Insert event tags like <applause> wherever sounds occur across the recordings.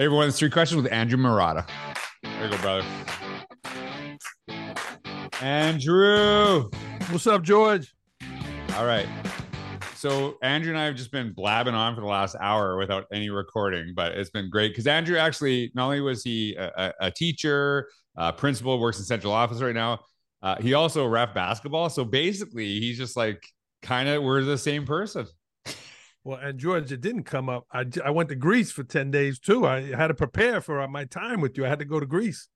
Hey everyone, it's three questions with Andrew Marotta. There you go, brother. Andrew. What's up, George? All right. So Andrew and I have just been blabbing on for the last hour without any recording, but it's been great because Andrew actually not only was he a, a teacher, a principal, works in central office right now. Uh, he also ref basketball. So basically, he's just like kind of we're the same person. Well, and George, it didn't come up. I, I went to Greece for 10 days too. I had to prepare for my time with you. I had to go to Greece.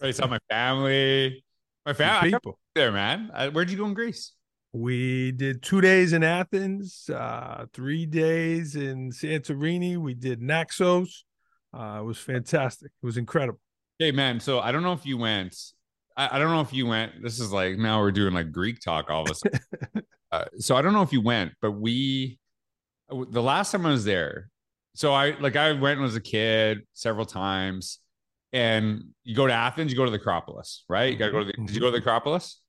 I saw my family, my family people there, man. Uh, where'd you go in Greece? We did two days in Athens, uh, three days in Santorini. We did Naxos. Uh, it was fantastic. It was incredible. Hey, man. So I don't know if you went. I, I don't know if you went. This is like now we're doing like Greek talk all of a sudden. <laughs> uh, so I don't know if you went, but we the last time I was there, so I like I went as a kid several times, and you go to Athens, you go to the Acropolis, right? You gotta go to the. Did you go to the mm-hmm. Acropolis?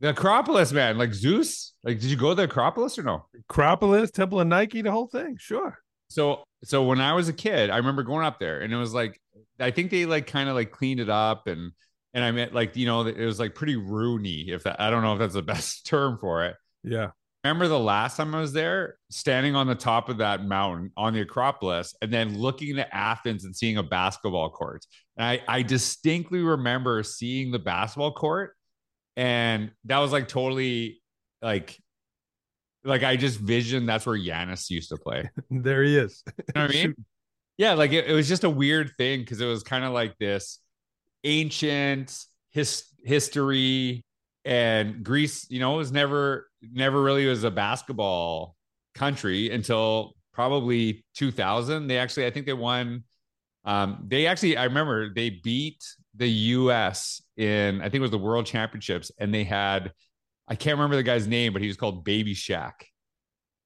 The Acropolis, man, like Zeus. Like, did you go to the Acropolis or no? Acropolis, Temple of Nike, the whole thing. Sure. So, so when I was a kid, I remember going up there, and it was like, I think they like kind of like cleaned it up, and and I meant like you know it was like pretty roony. If that, I don't know if that's the <laughs> best term for it. Yeah remember the last time I was there, standing on the top of that mountain on the Acropolis, and then looking at Athens and seeing a basketball court. And I, I distinctly remember seeing the basketball court, and that was like totally like, like I just visioned that's where Giannis used to play. <laughs> there he is. You know what I mean? <laughs> Yeah, like it, it was just a weird thing because it was kind of like this ancient his history and Greece, you know, was never never really was a basketball country until probably 2000. They actually, I think they won. Um, they actually, I remember they beat the U.S. in I think it was the World Championships, and they had I can't remember the guy's name, but he was called Baby Shaq,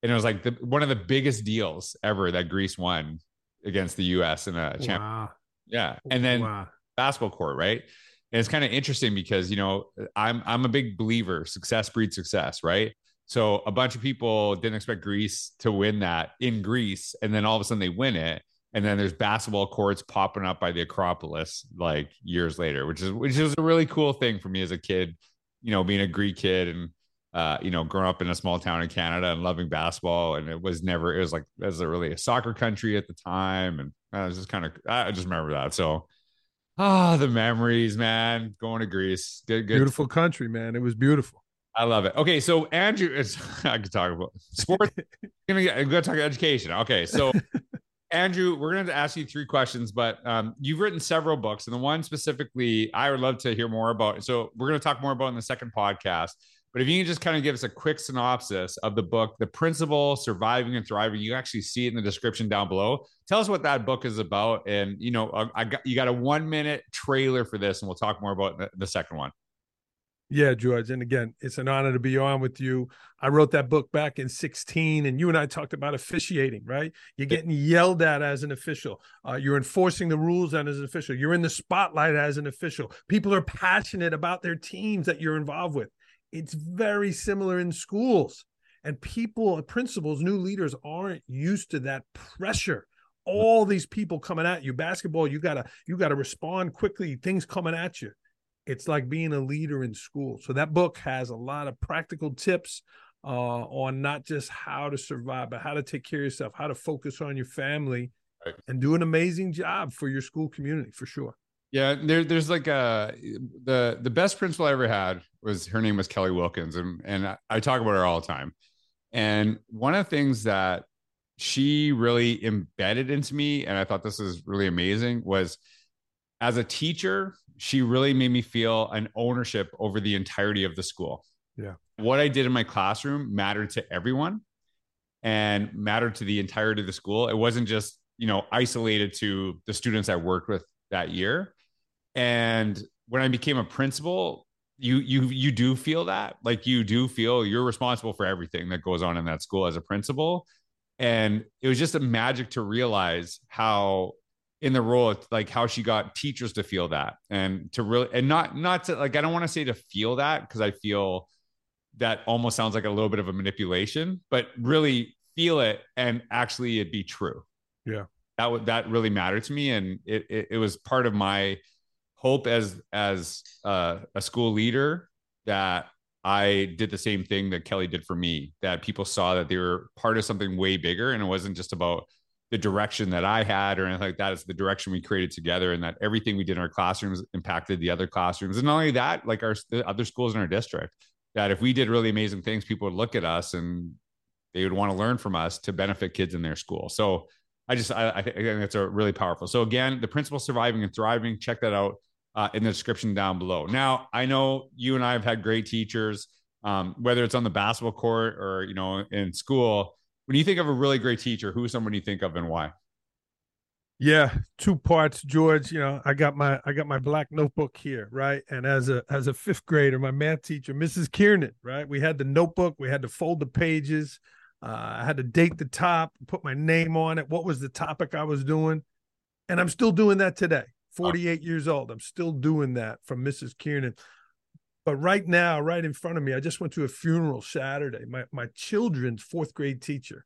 and it was like the, one of the biggest deals ever that Greece won against the U.S. in a champ. Wow. Yeah, and then wow. basketball court, right? And it's kind of interesting because you know I'm I'm a big believer success breeds success, right? So a bunch of people didn't expect Greece to win that in Greece, and then all of a sudden they win it, and then there's basketball courts popping up by the Acropolis like years later, which is which is a really cool thing for me as a kid, you know, being a Greek kid and uh, you know, growing up in a small town in Canada and loving basketball, and it was never it was like was a really a soccer country at the time, and I was just kind of I just remember that so Ah, oh, the memories, man. Going to Greece. Good, good. Beautiful country, man. It was beautiful. I love it. Okay, so Andrew, <laughs> I could talk about sports. <laughs> I'm gonna talk education. Okay, so <laughs> Andrew, we're going to ask you three questions, but um, you've written several books, and the one specifically I would love to hear more about. So we're going to talk more about in the second podcast. But if you can just kind of give us a quick synopsis of the book, The Principal, Surviving and Thriving, you actually see it in the description down below. Tell us what that book is about. And, you know, I got, you got a one minute trailer for this, and we'll talk more about the, the second one. Yeah, George. And again, it's an honor to be on with you. I wrote that book back in 16, and you and I talked about officiating, right? You're getting yelled at as an official. Uh, you're enforcing the rules as an official. You're in the spotlight as an official. People are passionate about their teams that you're involved with. It's very similar in schools. And people, principals, new leaders aren't used to that pressure. All these people coming at you. Basketball, you gotta you gotta respond quickly. Things coming at you. It's like being a leader in school. So that book has a lot of practical tips uh, on not just how to survive, but how to take care of yourself, how to focus on your family, right. and do an amazing job for your school community for sure. Yeah, there, there's like a the the best principal I ever had was her name was Kelly Wilkins, and and I, I talk about her all the time. And one of the things that she really embedded into me, and I thought this was really amazing, was as a teacher, she really made me feel an ownership over the entirety of the school. Yeah, what I did in my classroom mattered to everyone, and mattered to the entirety of the school. It wasn't just you know isolated to the students I worked with that year and when I became a principal, you you you do feel that like you do feel you're responsible for everything that goes on in that school as a principal. And it was just a magic to realize how in the role of like how she got teachers to feel that and to really and not not to like i don't want to say to feel that because i feel that almost sounds like a little bit of a manipulation but really feel it and actually it be true. Yeah. That would that really mattered to me, and it, it, it was part of my hope as as uh, a school leader that I did the same thing that Kelly did for me. That people saw that they were part of something way bigger, and it wasn't just about the direction that I had or anything like that. It's the direction we created together, and that everything we did in our classrooms impacted the other classrooms. And not only that, like our the other schools in our district, that if we did really amazing things, people would look at us and they would want to learn from us to benefit kids in their school. So I just I, I think that's a really powerful. So again, the principal surviving and thriving. Check that out uh, in the description down below. Now I know you and I have had great teachers, um, whether it's on the basketball court or you know in school when you think of a really great teacher, who's someone you think of and why? Yeah, two parts, George. You know, I got my I got my black notebook here, right? And as a as a fifth grader, my math teacher, Mrs. Kiernan, right? We had the notebook, we had to fold the pages. Uh, I had to date the top, put my name on it. What was the topic I was doing? And I'm still doing that today. 48 years old. I'm still doing that from Mrs. Kiernan. But right now, right in front of me, I just went to a funeral Saturday. My my children's fourth grade teacher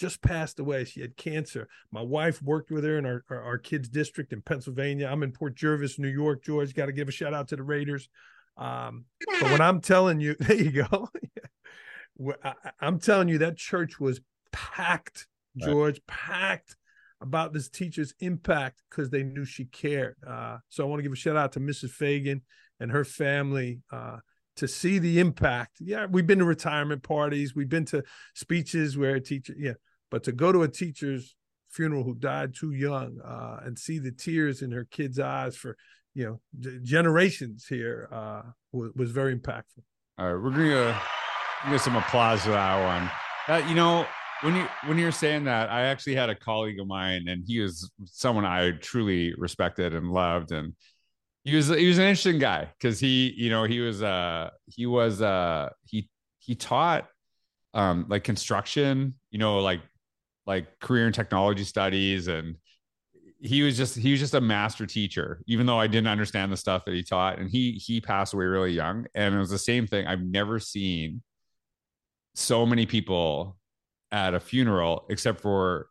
just passed away. She had cancer. My wife worked with her in our, our, our kids district in Pennsylvania. I'm in Port Jervis, New York. George, got to give a shout out to the Raiders. Um, but when I'm telling you, <laughs> there you go. <laughs> I, am telling you that church was packed, George, right. packed about this teacher's impact because they knew she cared. Uh, so I want to give a shout out to Mrs. Fagan and her family uh, to see the impact. Yeah, we've been to retirement parties, we've been to speeches where a teacher, yeah, but to go to a teacher's funeral who died too young uh, and see the tears in her kids' eyes for you know generations here uh, was, was very impactful. All right, we're gonna give some applause to that one. Uh, you know, when you when you're saying that, I actually had a colleague of mine, and he was someone I truly respected and loved, and he was he was an interesting guy because he you know he was uh he was uh he he taught um like construction you know like like career and technology studies and he was just he was just a master teacher even though i didn't understand the stuff that he taught and he he passed away really young and it was the same thing. I've never seen so many people at a funeral except for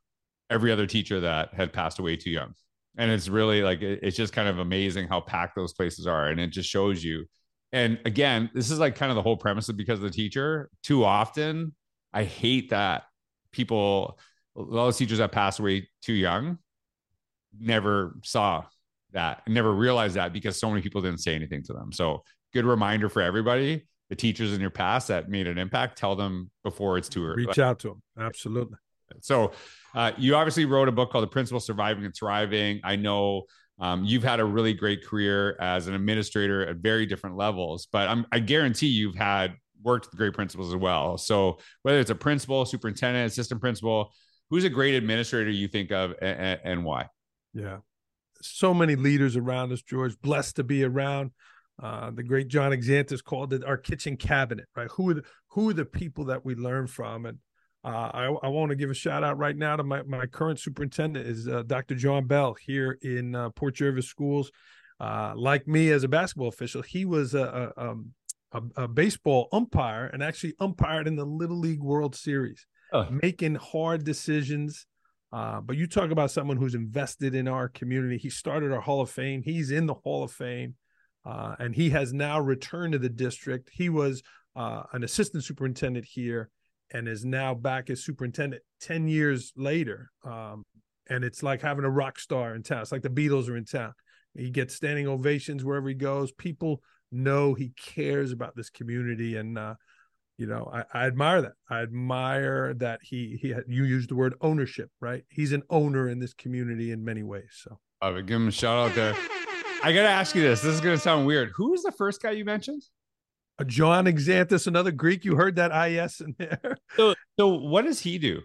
every other teacher that had passed away too young. And it's really like it's just kind of amazing how packed those places are and it just shows you. And again this is like kind of the whole premise of because of the teacher. Too often i hate that people of teachers that passed away too young never saw that never realized that because so many people didn't say anything to them. So good reminder for everybody the teachers in your past that made an impact tell them before it's too early reach out to them absolutely so uh, you obviously wrote a book called The Principal Surviving and Thriving. I know um, you've had a really great career as an administrator at very different levels, but I'm, I guarantee you've had worked with great principals as well. So whether it's a principal, superintendent, assistant principal, who's a great administrator you think of and, and why? Yeah. So many leaders around us, George. Blessed to be around. Uh, the great John Xanthis called it our kitchen cabinet, right? Who are the, who are the people that we learn from? And uh, I, I want to give a shout out right now to my, my current superintendent is uh, Dr. John Bell here in uh, Port Jervis Schools. Uh, like me as a basketball official, he was a, a, um, a, a, baseball umpire and actually umpired in the Little League World Series, oh. making hard decisions. Uh, but you talk about someone who's invested in our community. He started our Hall of Fame. He's in the Hall of Fame, uh, and he has now returned to the district. He was an assistant superintendent here and is now back as superintendent 10 years later. Um, and it's like having a rock star in town. It's like the Beatles are in town. He gets standing ovations wherever he goes. People know he cares about this community. And, uh, you know, I, I, admire that. I admire that he, he, had, you used the word ownership, right? He's an owner in this community in many ways. So I would give him a shout out there. I got to ask you this. This is going to sound weird. Who was the first guy you mentioned? A John Xanthis, another Greek. You heard that IS in there. <laughs> So, so what does he do?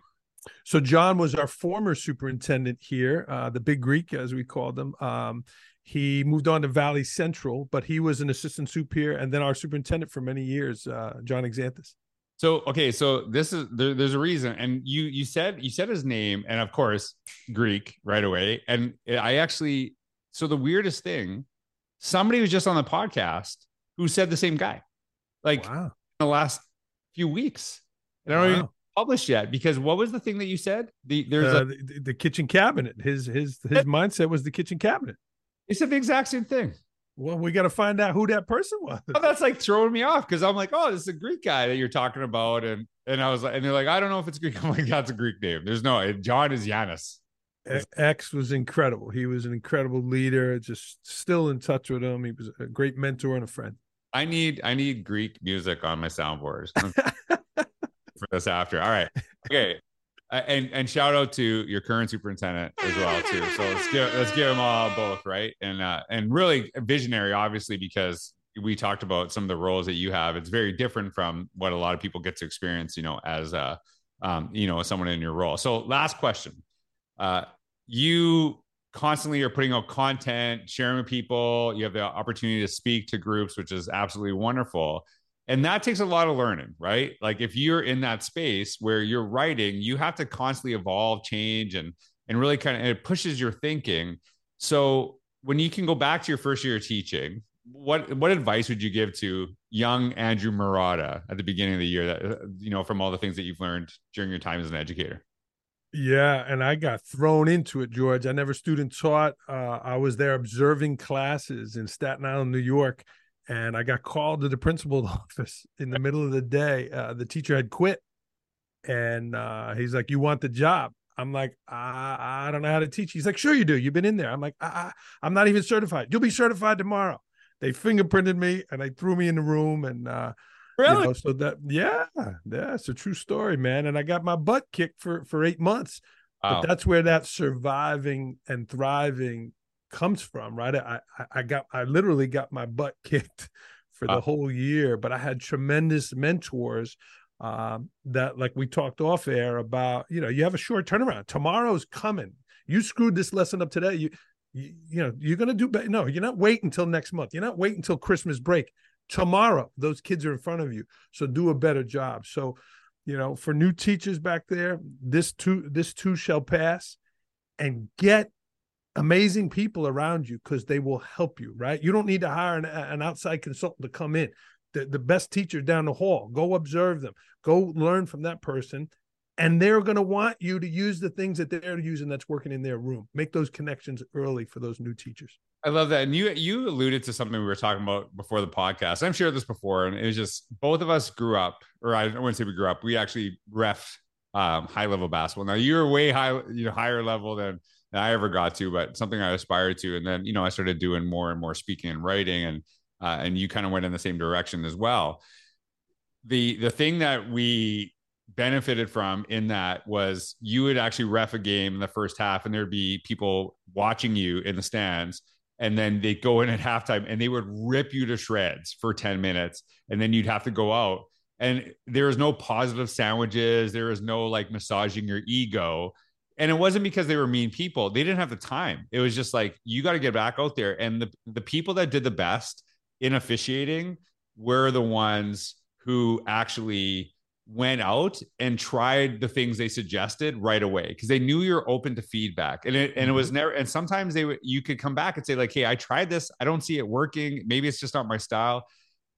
So John was our former superintendent here, uh, the Big Greek, as we called him. Um, he moved on to Valley Central, but he was an assistant soup here, and then our superintendent for many years, uh, John Xanthis. So okay, so this is there, there's a reason, and you you said you said his name, and of course Greek right away, and I actually so the weirdest thing, somebody was just on the podcast who said the same guy like wow. in the last few weeks. And I don't wow. even published yet because what was the thing that you said? The there's uh, a, the, the kitchen cabinet. His his his <laughs> mindset was the kitchen cabinet. He said the exact same thing. Well, we got to find out who that person was. Oh, that's like throwing me off because I'm like, oh, this is a Greek guy that you're talking about, and and I was like, and they're like, I don't know if it's Greek. <laughs> I'm like, that's a Greek name. There's no John is Yanis. X was incredible. He was an incredible leader. Just still in touch with him. He was a great mentor and a friend. I need I need Greek music on my soundboards <laughs> for this after. All right, okay, uh, and and shout out to your current superintendent as well too. So let's give let's give them all both right and uh, and really visionary, obviously because we talked about some of the roles that you have. It's very different from what a lot of people get to experience, you know, as a um, you know, someone in your role. So last question uh, you constantly are putting out content, sharing with people. You have the opportunity to speak to groups, which is absolutely wonderful. And that takes a lot of learning, right? Like if you're in that space where you're writing, you have to constantly evolve, change, and and really kind of it pushes your thinking. So when you can go back to your first year of teaching, what what advice would you give to young Andrew Marotta at the beginning of the year that you know from all the things that you've learned during your time as an educator? Yeah, and I got thrown into it, George. I never student taught. Uh, I was there observing classes in Staten Island, New York, and I got called to the principal's <laughs> office in the middle of the day. Uh, the teacher had quit, and uh, he's like, "You want the job?" I'm like, I, I don't know how to teach. He's like, "Sure you do. You've been in there." I'm like, I, I, am not even certified. You'll be certified tomorrow." They fingerprinted me and they threw me in the room, and uh, Really? You know, so that yeah, yeah, it's a true story, man. And I got my butt kicked for for eight months. Wow. But that's where that surviving and thriving comes from, right? I I got I literally got my butt <laughs> kicked for wow. the whole year, but I had tremendous mentors um, that, like we talked off air about, you know, you have a short turnaround. Tomorrow's coming. You screwed this lesson up today. You you, you know you're going to do better. No, you're not waiting until next month. You're not waiting until Christmas break tomorrow those kids are in front of you. So do a better job. So you know for new teachers back there this too this too shall pass. And get amazing people around you because they will help you right? You don't need to hire an, an outside consultant to come in. The, the best teacher down the hall go observe them. Go learn from that person. And they're going to want you to use the things that they're using that's working in their room. Make those connections early for those new teachers I love that. And you you alluded to something we were talking about before the podcast. I've shared this before, and it was just both of us grew up, or I wouldn't say we grew up. We actually ref um, high level basketball. Now you're way high, you know, higher level than, than I ever got to, but something I aspired to. And then you know I started doing more and more speaking and writing, and uh, and you kind of went in the same direction as well. The the thing that we benefited from in that was you would actually ref a game in the first half, and there'd be people watching you in the stands and then they go in at halftime and they would rip you to shreds for 10 minutes and then you'd have to go out. And there is no positive sandwiches. There is no like massaging your ego. And it wasn't because they were mean people. They didn't have the time. It was just like you got to get back out there. And the, the people that did the best in officiating were the ones who actually went out and tried the things they suggested right away because they knew you're open to feedback. And it and it was mm-hmm. never and sometimes they would you could come back and say like hey I tried this. I don't see it working. Maybe it's just not my style.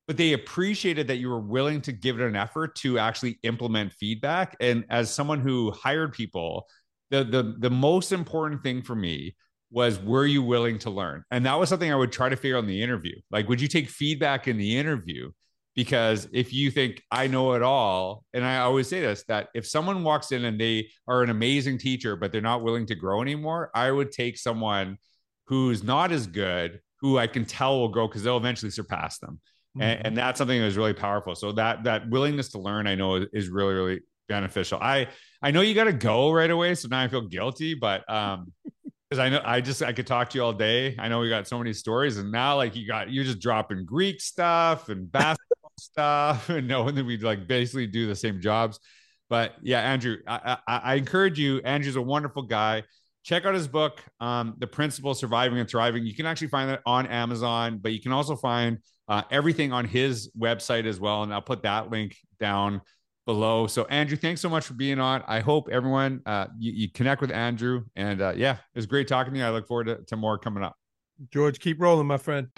But they appreciated that you were willing to give it an effort to actually implement feedback. And as someone who hired people the the the most important thing for me was were you willing to learn? And that was something I would try to figure out in the interview. Like would you take feedback in the interview because if you think I know it all, and I always say this that if someone walks in and they are an amazing teacher, but they're not willing to grow anymore, I would take someone who's not as good, who I can tell will grow because they'll eventually surpass them. Mm-hmm. And, and, that's something that is really powerful. So that that willingness to learn, I know, is really really beneficial. I I know you got to go right away, so now I feel guilty, but um, <laughs> because I know I just I could talk to you all day. I know we got so many stories, and now like you got you're just dropping Greek stuff and basketball <laughs> stuff <laughs> and knowing that we like basically do the same jobs. But yeah, Andrew, I, I, I, encourage you. Andrew's a wonderful guy. Check out his book, um, The Principal Surviving and Thriving. You can actually find that on Amazon, but you can also find uh, everything on his website as well. And I'll put that link down below. So, Andrew, thanks so much for being on. I hope everyone uh, you, you, connect with Andrew. And uh, yeah, it was great talking to you. I look forward to, to more coming up. George, keep rolling, my friend.